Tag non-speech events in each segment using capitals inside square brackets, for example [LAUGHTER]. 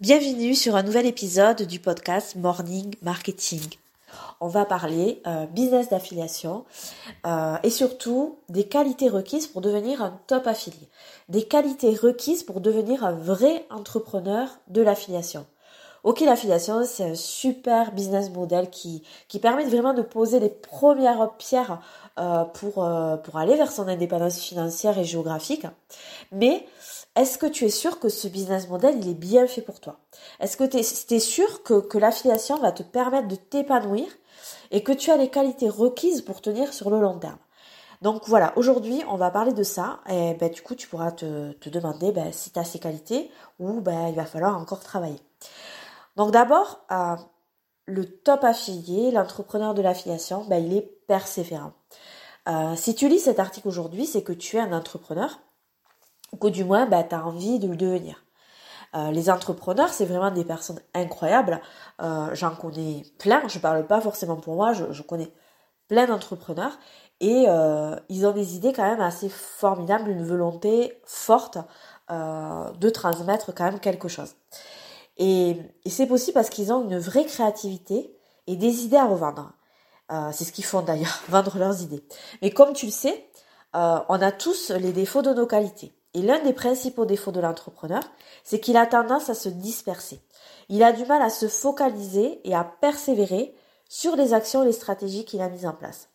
Bienvenue sur un nouvel épisode du podcast Morning Marketing. On va parler euh, business d'affiliation euh, et surtout des qualités requises pour devenir un top affilié. Des qualités requises pour devenir un vrai entrepreneur de l'affiliation. Ok, l'affiliation, c'est un super business model qui, permet vraiment de poser les premières pierres pour, pour aller vers son indépendance financière et géographique. Mais est-ce que tu es sûr que ce business model, il est bien fait pour toi? Est-ce que tu es, sûr que, que l'affiliation va te permettre de t'épanouir et que tu as les qualités requises pour tenir sur le long terme? Donc voilà, aujourd'hui on va parler de ça et ben, du coup tu pourras te, te demander ben, si tu as ces qualités ou ben, il va falloir encore travailler. Donc d'abord, euh, le top affilié, l'entrepreneur de l'affiliation, ben, il est persévérant. Euh, si tu lis cet article aujourd'hui, c'est que tu es un entrepreneur ou que du moins bah, tu as envie de le devenir. Euh, les entrepreneurs, c'est vraiment des personnes incroyables. Euh, J'en connais plein, je parle pas forcément pour moi, je, connais plein d'entrepreneurs et ils ont des idées quand même assez formidables, une volonté forte de transmettre quand même quelque chose. Et, c'est possible parce qu'ils ont une vraie créativité et des idées à revendre. Euh, c'est ce qu'ils font d'ailleurs, [LAUGHS] vendre leurs idées. Mais comme tu le sais, euh, on a tous les défauts de nos qualités. Et l'un des principaux défauts de l'entrepreneur, c'est qu'il a tendance à se disperser. Il a du mal à se focaliser et à persévérer sur les actions et les stratégies qu'il a mises en place.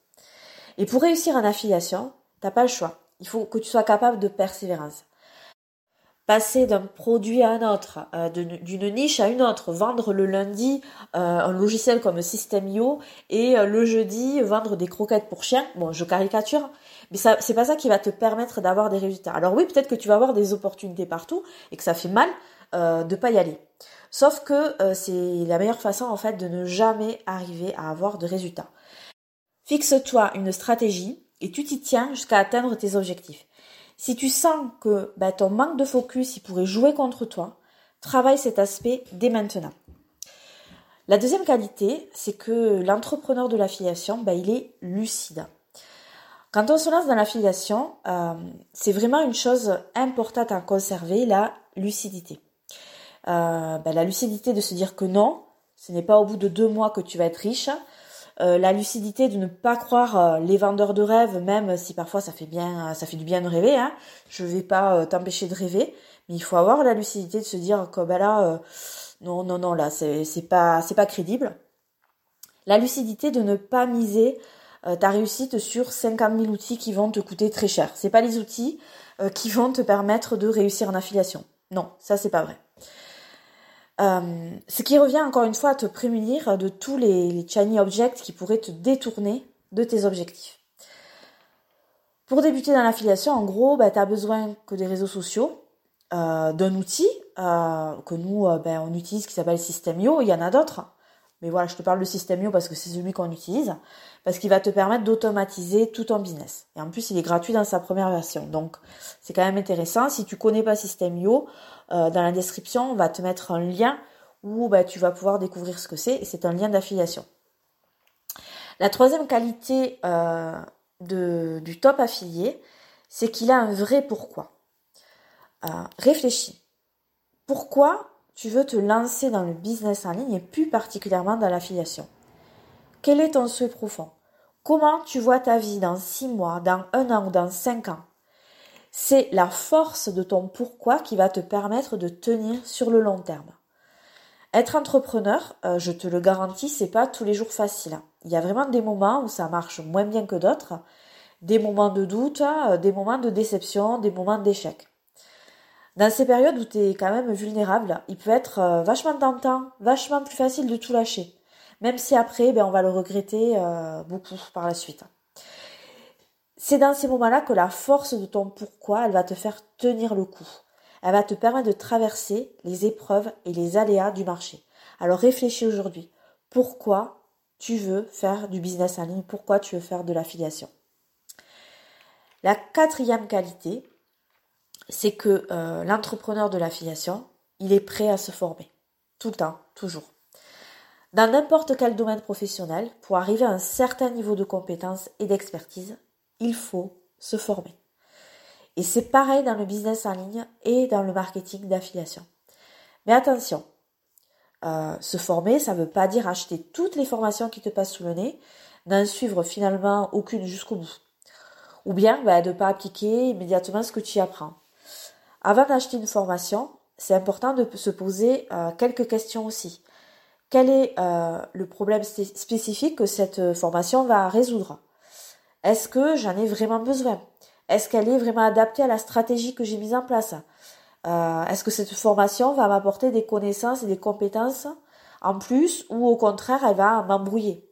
Et pour réussir en affiliation, t'as pas le choix. Il faut que tu sois capable de persévérance. Passer d'un produit à un autre, euh, d'une niche à une autre, vendre le lundi euh, un logiciel comme System.io et euh, le jeudi vendre des croquettes pour chiens. Bon, je caricature, mais ça, c'est pas ça qui va te permettre d'avoir des résultats. Alors oui, peut-être que tu vas avoir des opportunités partout et que ça fait mal de pas y aller. Sauf que c'est la meilleure façon en fait de ne jamais arriver à avoir de résultats. Fixe-toi une stratégie et tu t'y tiens jusqu'à atteindre tes objectifs. Si tu sens que bah, ton manque de focus il pourrait jouer contre toi, travaille cet aspect dès maintenant. La deuxième qualité, c'est que l'entrepreneur de l'affiliation, bah, il est lucide. Quand on se lance dans l'affiliation, euh, c'est vraiment une chose importante à conserver, la lucidité. Euh, ben, la lucidité de se dire que non, ce n'est pas au bout de deux mois que tu vas être riche. Euh, la lucidité de ne pas croire euh, les vendeurs de rêves, même si parfois ça fait bien, ça fait du bien de rêver. Hein. Je vais pas t'empêcher de rêver, mais il faut avoir la lucidité de se dire que ben là, non, non, non, là c'est pas, c'est pas crédible. La lucidité de ne pas miser euh, ta réussite sur 50 000 outils qui vont te coûter très cher. C'est pas les outils euh, qui vont te permettre de réussir en affiliation. Non, ça c'est pas vrai. Euh, ce qui revient encore une fois à te prémunir de tous les, les shiny objects qui pourraient te détourner de tes objectifs. Pour débuter dans l'affiliation, en gros, bah, tu as besoin que des réseaux sociaux, euh, d'un outil euh, que nous, ben, on utilise qui s'appelle Systemio. Il y en a d'autres. Mais voilà, je te parle de Systemio parce que c'est celui qu'on utilise, parce qu'il va te permettre d'automatiser tout ton business. Et en plus, il est gratuit dans sa première version. Donc, c'est quand même intéressant. Si tu connais pas Systemio, dans la description, on va te mettre un lien où bah, tu vas pouvoir découvrir ce que c'est. Et c'est un lien d'affiliation. La troisième qualité euh, du top affilié, c'est qu'il a un vrai pourquoi. Euh, réfléchis. Pourquoi tu veux te lancer dans le business en ligne et plus particulièrement dans l'affiliation? Quel est ton souhait profond? Comment tu vois ta vie dans six mois, dans un an ou dans cinq ans? C'est la force de ton pourquoi qui va te permettre de tenir sur le long terme. Être entrepreneur, euh, je te le garantis, c'est pas tous les jours facile. Il y a vraiment des moments où ça marche moins bien que d'autres, des moments de doute, euh, des moments de déception, des moments d'échec dans ces périodes où tu es quand même vulnérable, il peut être euh, vachement tentant, vachement plus facile de tout lâcher. Même si après, ben, on va le regretter beaucoup par la suite. C'est dans ces moments-là que la force de ton pourquoi, elle va te faire tenir le coup. Elle va te permettre de traverser les épreuves et les aléas du marché. Alors réfléchis aujourd'hui. Pourquoi tu veux faire du business en ligne? Pourquoi tu veux faire de l'affiliation? La quatrième qualité, c'est que euh, l'entrepreneur de l'affiliation, il est prêt à se former. Tout le temps, toujours. Dans n'importe quel domaine professionnel, pour arriver à un certain niveau de compétence et d'expertise, il faut se former. Et c'est pareil dans le business en ligne et dans le marketing d'affiliation. Mais attention, se former, ça ne veut pas dire acheter toutes les formations qui te passent sous le nez, n'en suivre finalement aucune jusqu'au bout. Ou bien ben, de ne pas appliquer immédiatement ce que tu apprends. Avant d'acheter une formation, c'est important de se poser quelques questions aussi. Quel est le problème spécifique que cette formation va résoudre? Est-ce que j'en ai vraiment besoin? Est-ce qu'elle est vraiment adaptée à la stratégie que j'ai mise en place? Euh, Est-ce que cette formation va m'apporter des connaissances et des compétences en plus ou au contraire elle va m'embrouiller?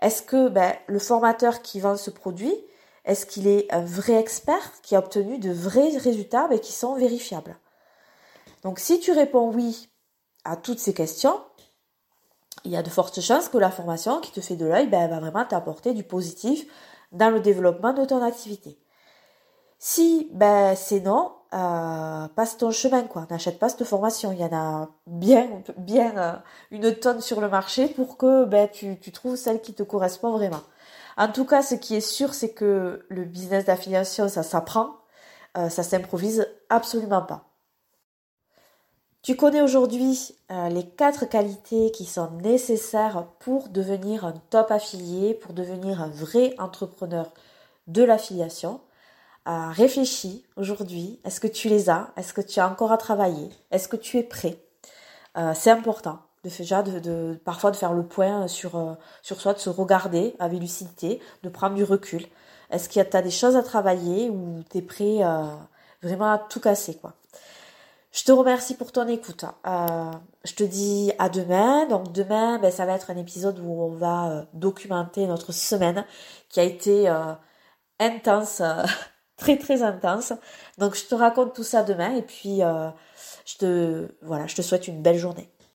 Est-ce que ben, le formateur qui vend ce produit, est-ce qu'il est un vrai expert qui a obtenu de vrais résultats mais qui sont vérifiables? Donc si tu réponds oui à toutes ces questions, il y a de fortes chances que la formation qui te fait de l'œil ben, va vraiment t'apporter du positif dans le développement de ton activité. Si ben c'est non, euh, passe ton chemin quoi. N'achète pas cette formation. Il y en a bien, bien euh, une tonne sur le marché pour que ben tu, trouves celle qui te correspond vraiment. En tout cas, ce qui est sûr, c'est que le business d'affiliation, ça s'apprend, euh, ça s'improvise absolument pas. Tu connais aujourd'hui euh, les quatre qualités qui sont nécessaires pour devenir un top affilié, pour devenir un vrai entrepreneur de l'affiliation. Réfléchis aujourd'hui. Est-ce que tu les as? Est-ce que tu as encore à travailler? Est-ce que tu es prêt? Euh, C'est important de, déjà parfois de faire le point sur, euh, sur soi, de se regarder avec lucidité, de prendre du recul. Est-ce qu'il y a as des choses à travailler ou tu es prêt euh, vraiment à tout casser quoi? Je te remercie pour ton écoute. Euh, je te dis à demain. Donc demain, ben, ça va être un épisode où on va documenter notre semaine qui a été intense [LAUGHS] très très intense. Donc je te raconte tout ça demain et puis euh, je te voilà, je te souhaite une belle journée.